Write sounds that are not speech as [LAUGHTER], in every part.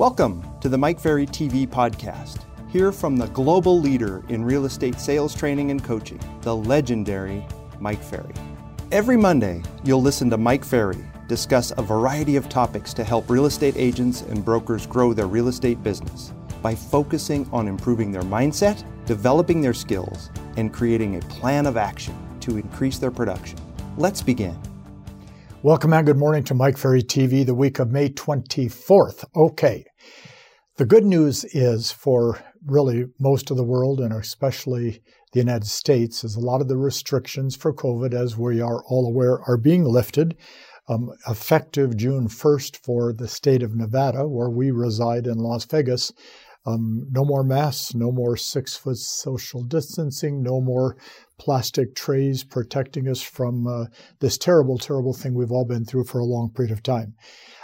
Welcome to the Mike Ferry TV podcast. Hear from the global leader in real estate sales training and coaching, the legendary Mike Ferry. Every Monday, you'll listen to Mike Ferry discuss a variety of topics to help real estate agents and brokers grow their real estate business by focusing on improving their mindset, developing their skills, and creating a plan of action to increase their production. Let's begin. Welcome and good morning to Mike Ferry TV, the week of May 24th. Okay. The good news is for really most of the world and especially the United States is a lot of the restrictions for COVID, as we are all aware, are being lifted. Um, effective June 1st for the state of Nevada, where we reside in Las Vegas. Um, no more masks, no more six foot social distancing, no more plastic trays protecting us from uh, this terrible, terrible thing we've all been through for a long period of time.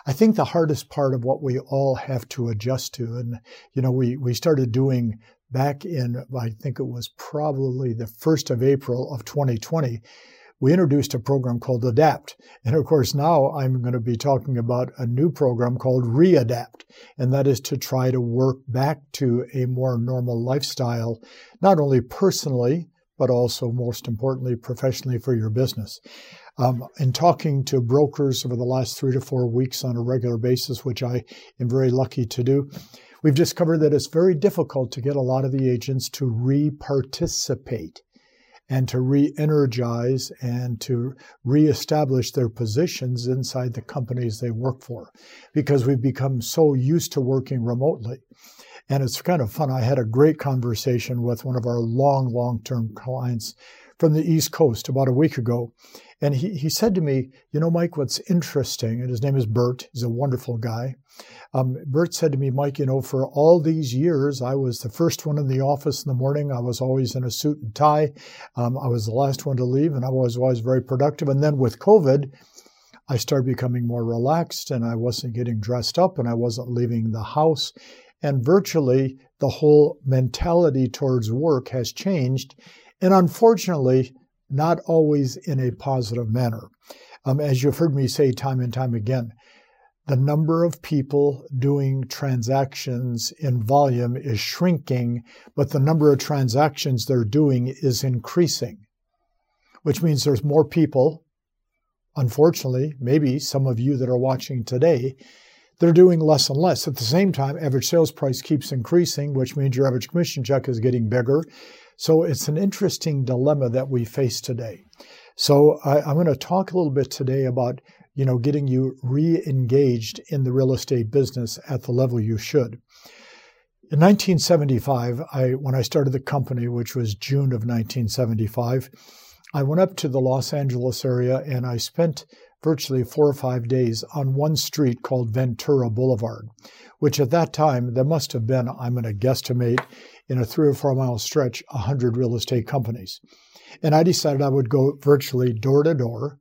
I think the hardest part of what we all have to adjust to, and you know, we we started doing back in I think it was probably the first of April of 2020 we introduced a program called Adapt. And of course, now I'm going to be talking about a new program called Readapt. And that is to try to work back to a more normal lifestyle, not only personally, but also most importantly, professionally for your business. Um, in talking to brokers over the last three to four weeks on a regular basis, which I am very lucky to do, we've discovered that it's very difficult to get a lot of the agents to re-participate and to re energize and to re-establish their positions inside the companies they work for because we've become so used to working remotely. And it's kind of fun. I had a great conversation with one of our long, long term clients from the East Coast about a week ago. And he, he said to me, You know, Mike, what's interesting, and his name is Bert, he's a wonderful guy. Um, Bert said to me, Mike, you know, for all these years, I was the first one in the office in the morning. I was always in a suit and tie. Um, I was the last one to leave, and I was always very productive. And then with COVID, I started becoming more relaxed and I wasn't getting dressed up and I wasn't leaving the house. And virtually the whole mentality towards work has changed. And unfortunately, not always in a positive manner. Um, as you've heard me say time and time again, the number of people doing transactions in volume is shrinking, but the number of transactions they're doing is increasing, which means there's more people, unfortunately, maybe some of you that are watching today, they're doing less and less. At the same time, average sales price keeps increasing, which means your average commission check is getting bigger. So it's an interesting dilemma that we face today. So I, am going to talk a little bit today about you know, getting you re-engaged in the real estate business at the level you should. In 1975, I, when I started the company, which was June of 1975, I went up to the Los Angeles area and I spent virtually four or five days on one street called Ventura Boulevard, which at that time there must have been, I'm going to guesstimate, in a three or four mile stretch, 100 real estate companies. And I decided I would go virtually door to door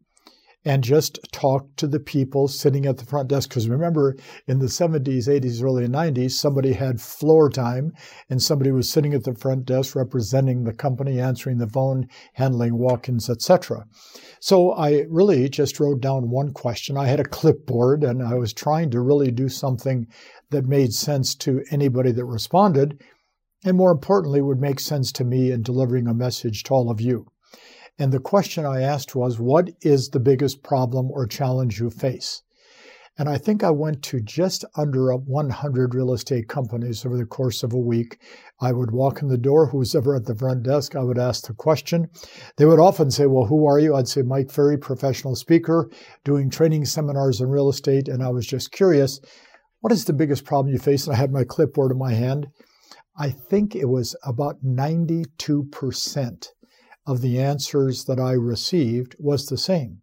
and just talk to the people sitting at the front desk. Because remember, in the 70s, 80s, early 90s, somebody had floor time and somebody was sitting at the front desk representing the company, answering the phone, handling walk ins, etc. So I really just wrote down one question. I had a clipboard and I was trying to really do something that made sense to anybody that responded. And more importantly, would make sense to me in delivering a message to all of you. And the question I asked was, What is the biggest problem or challenge you face? And I think I went to just under 100 real estate companies over the course of a week. I would walk in the door, who's ever at the front desk, I would ask the question. They would often say, Well, who are you? I'd say, Mike Ferry, professional speaker, doing training seminars in real estate. And I was just curious, what is the biggest problem you face? And I had my clipboard in my hand. I think it was about 92% of the answers that I received was the same.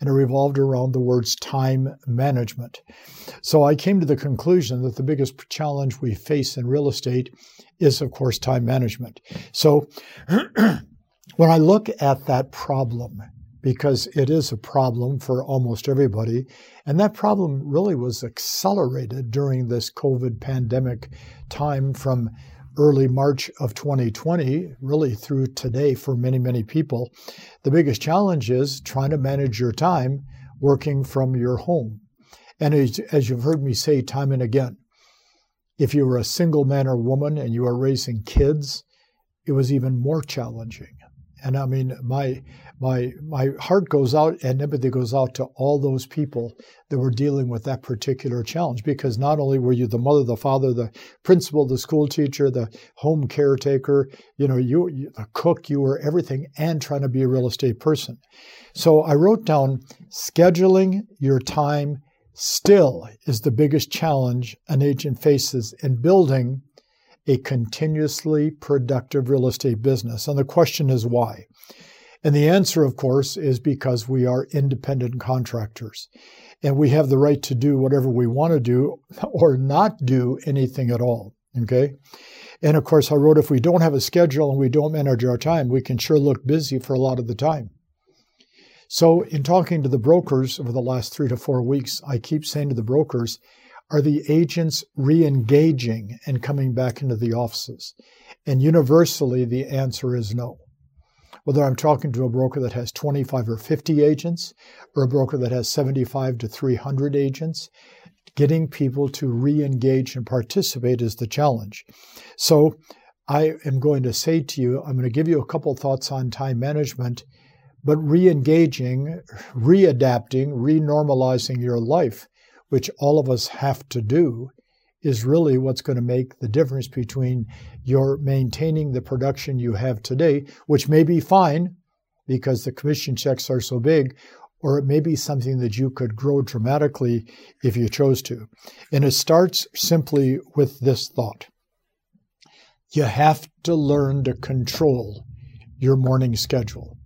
And it revolved around the words time management. So I came to the conclusion that the biggest challenge we face in real estate is, of course, time management. So [CLEARS THROAT] when I look at that problem, because it is a problem for almost everybody. And that problem really was accelerated during this COVID pandemic time from early March of 2020, really through today for many, many people, the biggest challenge is trying to manage your time working from your home. And as, as you've heard me say time and again, If you were a single man or woman and you were raising kids, it was even more challenging. And I mean, my my my heart goes out and empathy goes out to all those people that were dealing with that particular challenge because not only were you the mother, the father, the principal, the school teacher, the home caretaker, you know, you, you cook, you were everything, and trying to be a real estate person. So I wrote down scheduling your time still is the biggest challenge an agent faces in building a continuously productive real estate business. And the question is why? And the answer, of course, is because we are independent contractors and we have the right to do whatever we want to do or not do anything at all. Okay. And of course, I wrote if we don't have a schedule and we don't manage our time, we can sure look busy for a lot of the time. So, in talking to the brokers over the last three to four weeks, I keep saying to the brokers, are the agents re engaging and coming back into the offices? And universally, the answer is no. Whether I'm talking to a broker that has 25 or 50 agents, or a broker that has 75 to 300 agents, getting people to re engage and participate is the challenge. So, I am going to say to you, I'm going to give you a couple thoughts on time management, but re engaging, readapting, re normalizing your life which all of us have to do, is really what's going to make the difference between your maintaining the production you have today, which may be fine because the commission checks are so big, or it may be something that you could grow dramatically if you chose to. And it starts simply with this thought you have to learn to control your morning schedule.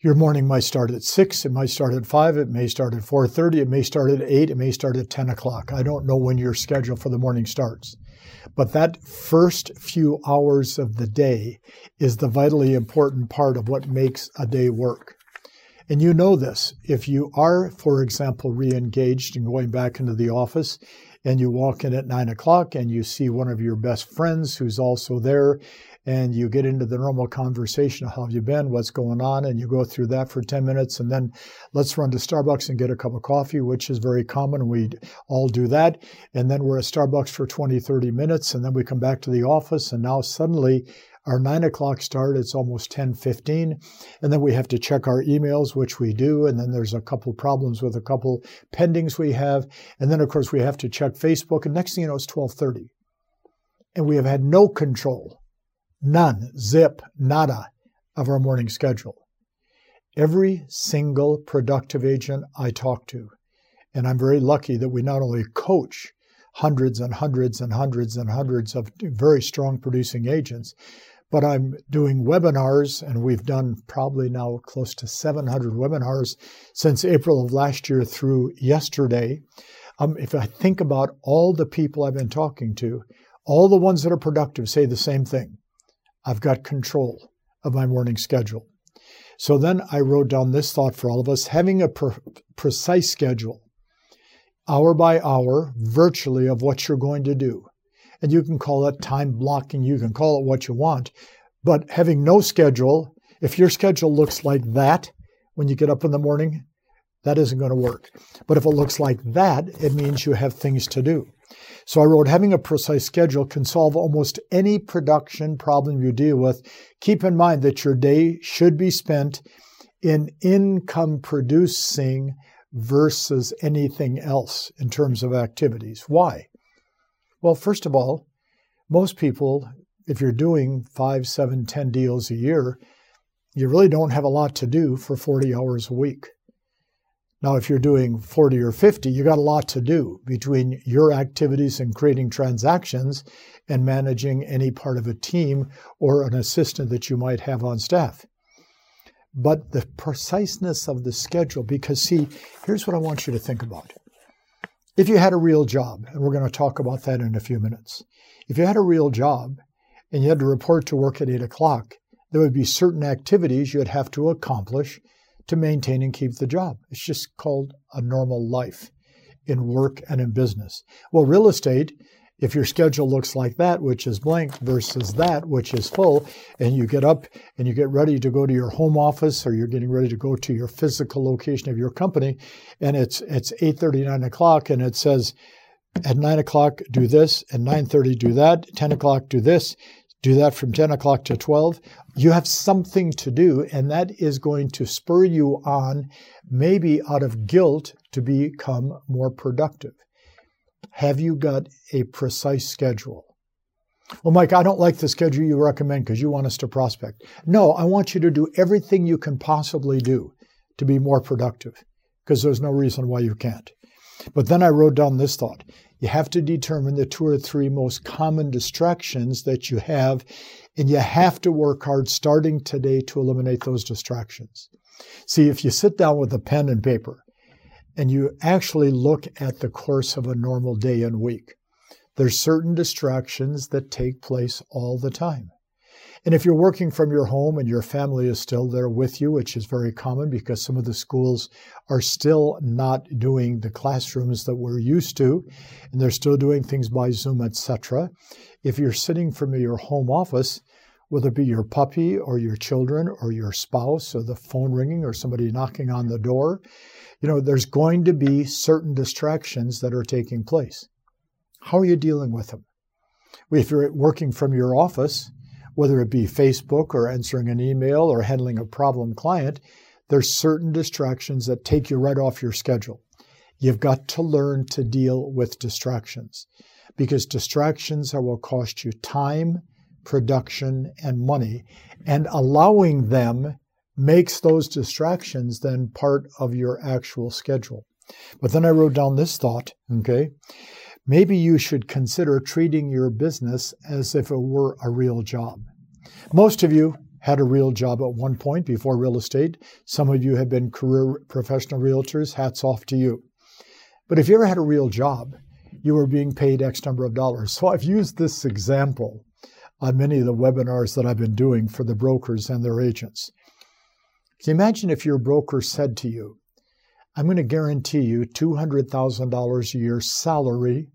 Your morning might start at six, it might start at five, it may start at four thirty, it may start at eight, it may start at ten o'clock. I don't know when your schedule for the morning starts. But that first few hours of the day is the vitally important part of what makes a day work. And you know this. If you are, for example, re engaged and going back into the office, and you walk in at nine o'clock and you see one of your best friends who's also there, and you get into the normal conversation of how have you been, what's going on, and you go through that for 10 minutes, and then let's run to Starbucks and get a cup of coffee, which is very common. We all do that. And then we're at Starbucks for 20, 30 minutes, and then we come back to the office, and now suddenly our nine o'clock start, it's almost 10, 15. And then we have to check our emails, which we do. And then there's a couple problems with a couple pendings we have. And then, of course, we have to check Facebook. And next thing you know, it's 1230. And we have had no control None, zip, nada of our morning schedule. Every single productive agent I talk to, and I'm very lucky that we not only coach hundreds and hundreds and hundreds and hundreds of very strong producing agents, but I'm doing webinars, and we've done probably now close to 700 webinars since April of last year through yesterday. Um, if I think about all the people I've been talking to, all the ones that are productive say the same thing. I've got control of my morning schedule. So then I wrote down this thought for all of us having a per- precise schedule, hour by hour, virtually, of what you're going to do. And you can call it time blocking, you can call it what you want. But having no schedule, if your schedule looks like that when you get up in the morning, that isn't going to work. But if it looks like that, it means you have things to do. So I wrote, having a precise schedule can solve almost any production problem you deal with. Keep in mind that your day should be spent in income producing versus anything else in terms of activities. Why? Well, first of all, most people, if you're doing five, seven, ten deals a year, you really don't have a lot to do for 40 hours a week. Now, if you're doing 40 or 50, you got a lot to do between your activities and creating transactions and managing any part of a team or an assistant that you might have on staff. But the preciseness of the schedule, because see, here's what I want you to think about. If you had a real job, and we're going to talk about that in a few minutes, if you had a real job and you had to report to work at 8 o'clock, there would be certain activities you'd have to accomplish to maintain and keep the job. It's just called a normal life in work and in business. Well, real estate, if your schedule looks like that, which is blank, versus that, which is full, and you get up and you get ready to go to your home office or you're getting ready to go to your physical location of your company, and it's it's 8:30, 9 o'clock, and it says at 9 o'clock do this, at 9.30 do that, 10 o'clock do this, do that from 10 o'clock to 12. You have something to do, and that is going to spur you on, maybe out of guilt, to become more productive. Have you got a precise schedule? Well, Mike, I don't like the schedule you recommend because you want us to prospect. No, I want you to do everything you can possibly do to be more productive because there's no reason why you can't. But then I wrote down this thought. You have to determine the two or three most common distractions that you have, and you have to work hard starting today to eliminate those distractions. See, if you sit down with a pen and paper and you actually look at the course of a normal day and week, there's certain distractions that take place all the time. And if you're working from your home and your family is still there with you, which is very common because some of the schools are still not doing the classrooms that we're used to, and they're still doing things by Zoom, etc. If you're sitting from your home office, whether it be your puppy or your children or your spouse or the phone ringing or somebody knocking on the door, you know, there's going to be certain distractions that are taking place. How are you dealing with them? If you're working from your office, whether it be Facebook or answering an email or handling a problem client, there's certain distractions that take you right off your schedule. You've got to learn to deal with distractions because distractions are what cost you time, production, and money. And allowing them makes those distractions then part of your actual schedule. But then I wrote down this thought, okay? Maybe you should consider treating your business as if it were a real job. Most of you had a real job at one point before real estate. Some of you have been career professional realtors. Hats off to you. But if you ever had a real job, you were being paid X number of dollars. So I've used this example on many of the webinars that I've been doing for the brokers and their agents. You imagine if your broker said to you, I'm going to guarantee you $200,000 a year salary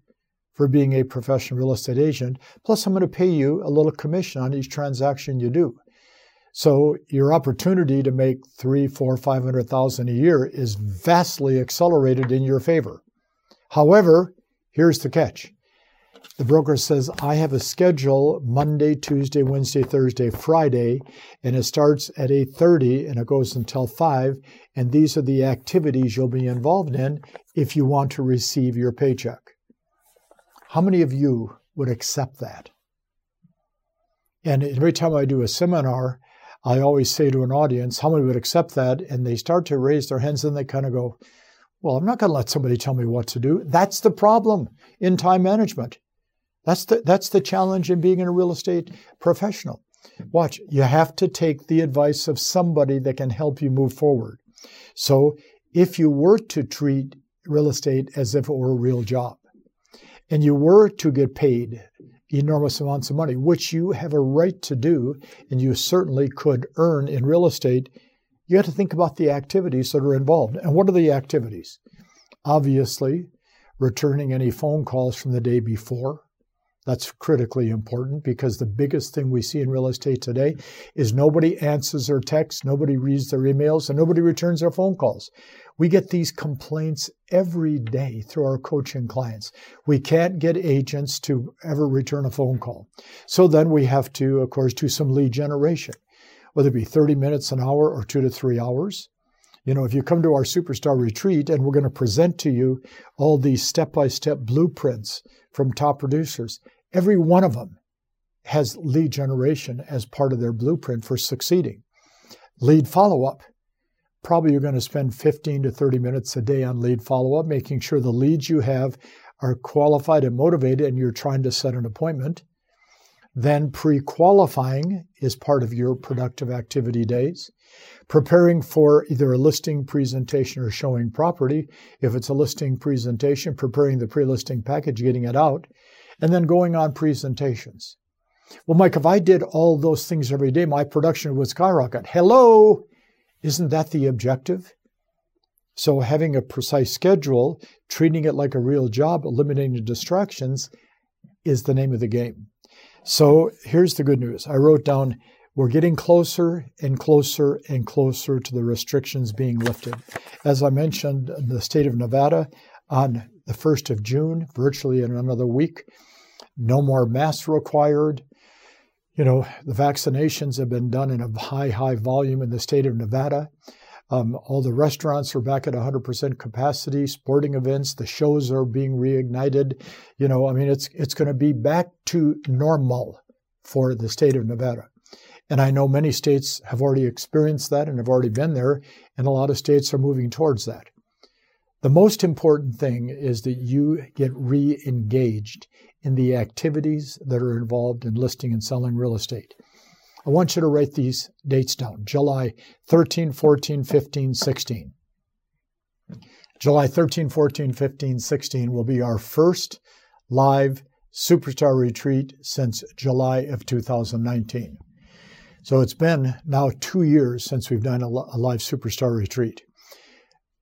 for being a professional real estate agent. Plus, I'm going to pay you a little commission on each transaction you do. So your opportunity to make three, four, five hundred thousand a year is vastly accelerated in your favor. However, here's the catch. The broker says, I have a schedule Monday, Tuesday, Wednesday, Thursday, Friday, and it starts at 8:30 and it goes until 5, and these are the activities you'll be involved in if you want to receive your paycheck. How many of you would accept that? And every time I do a seminar, I always say to an audience, how many would accept that? And they start to raise their hands and they kind of go, well, I'm not going to let somebody tell me what to do. That's the problem in time management. That's the, that's the challenge in being a real estate professional. Watch, you have to take the advice of somebody that can help you move forward. So if you were to treat real estate as if it were a real job, and you were to get paid enormous amounts of money, which you have a right to do, and you certainly could earn in real estate, you have to think about the activities that are involved. And what are the activities? Obviously, returning any phone calls from the day before. That's critically important because the biggest thing we see in real estate today is nobody answers their texts, nobody reads their emails, and nobody returns their phone calls. We get these complaints every day through our coaching clients. We can't get agents to ever return a phone call. So then we have to, of course, do some lead generation, whether it be 30 minutes, an hour, or two to three hours. You know, if you come to our superstar retreat and we're going to present to you all these step by step blueprints from top producers, every one of them has lead generation as part of their blueprint for succeeding. Lead follow up probably you're going to spend 15 to 30 minutes a day on lead follow up, making sure the leads you have are qualified and motivated and you're trying to set an appointment. Then pre qualifying is part of your productive activity days. Preparing for either a listing presentation or showing property. If it's a listing presentation, preparing the pre listing package, getting it out, and then going on presentations. Well, Mike, if I did all those things every day, my production would skyrocket. Hello, isn't that the objective? So, having a precise schedule, treating it like a real job, eliminating distractions is the name of the game. So, here's the good news I wrote down we're getting closer and closer and closer to the restrictions being lifted. As I mentioned, the state of Nevada on the 1st of June, virtually in another week. No more masks required. You know, the vaccinations have been done in a high, high volume in the state of Nevada. Um, all the restaurants are back at 100% capacity. Sporting events, the shows are being reignited. You know, I mean, it's it's going to be back to normal for the state of Nevada. And I know many states have already experienced that and have already been there, and a lot of states are moving towards that. The most important thing is that you get re engaged in the activities that are involved in listing and selling real estate. I want you to write these dates down July 13, 14, 15, 16. July 13, 14, 15, 16 will be our first live superstar retreat since July of 2019. So it's been now two years since we've done a live superstar retreat.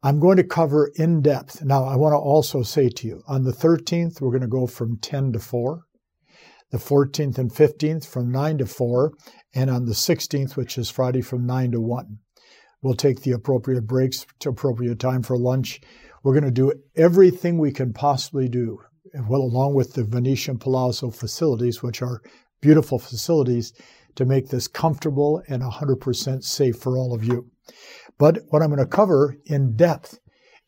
I'm going to cover in depth. Now, I want to also say to you on the 13th, we're going to go from 10 to 4, the 14th and 15th from 9 to 4, and on the 16th, which is Friday, from 9 to 1. We'll take the appropriate breaks to appropriate time for lunch. We're going to do everything we can possibly do well, along with the Venetian Palazzo facilities, which are beautiful facilities, to make this comfortable and 100% safe for all of you. But what I'm going to cover in depth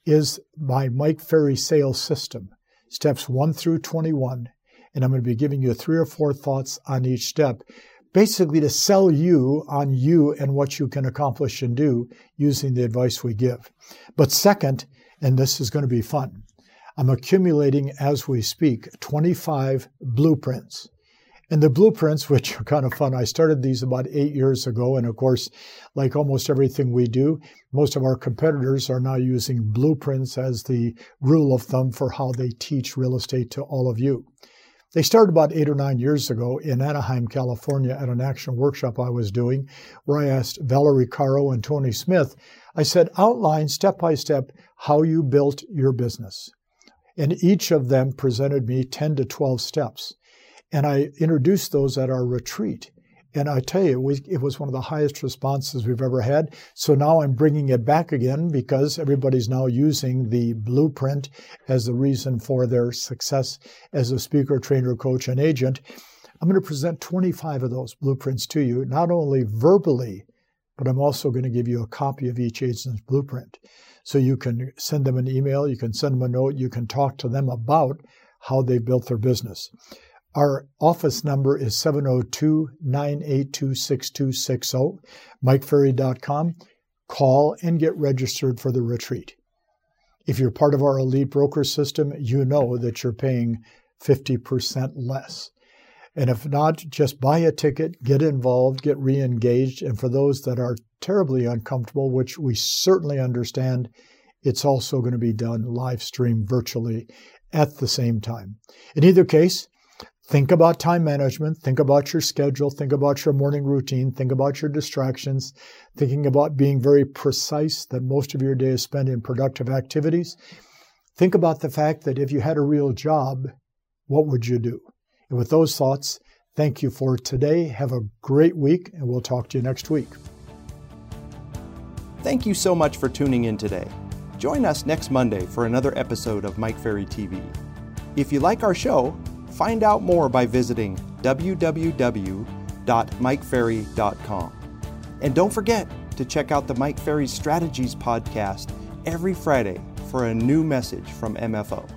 is my Mike Ferry sales system, steps 1 through 21. And I'm going to be giving you three or four thoughts on each step, basically to sell you on you and what you can accomplish and do using the advice we give. But second, and this is going to be fun, I'm accumulating as we speak 25 blueprints. And the blueprints, [LAUGHS] which are kind of fun, I started these about eight years ago. And of course, like almost everything we do, most of our competitors are now using blueprints as the rule of thumb for how they teach real estate to all of you. They started about eight or nine years ago in Anaheim, California, at an action workshop I was doing, where I asked Valerie Caro and Tony Smith, I said, outline step by step how you built your business. And each of them presented me 10 to 12 steps. And I introduced those at our retreat. And I tell you, it was one of the highest responses we've ever had. So now I'm bringing it back again because everybody's now using the blueprint as the reason for their success as a speaker, trainer, coach, and agent. I'm going to present 25 of those blueprints to you, not only verbally, but I'm also going to give you a copy of each agent's blueprint. So you can send them an email, you can send them a note, you can talk to them about how they built their business. Our office number is 702 982 6260, mikeferry.com. Call and get registered for the retreat. If you're part of our elite broker system, you know that you're paying 50% less. And if not, just buy a ticket, get involved, get re engaged. And for those that are terribly uncomfortable, which we certainly understand, it's also going to be done live stream virtually at the same time. In either case, think about time management, think about your schedule, think about your morning routine, think about your distractions, thinking about being very precise that most of your day is spent in productive activities. Think about the fact that if you had a real job, what would you do? And with those thoughts, thank you for today. Have a great week, and we'll talk to you next week. Thank you so much for tuning in today. Join us next Monday for another episode of Mike Ferry TV. If you like our show, find out more by visiting www.mikeferry.com. And don't forget to check out the Mike Ferry Strategies podcast every Friday for a new message from MFO.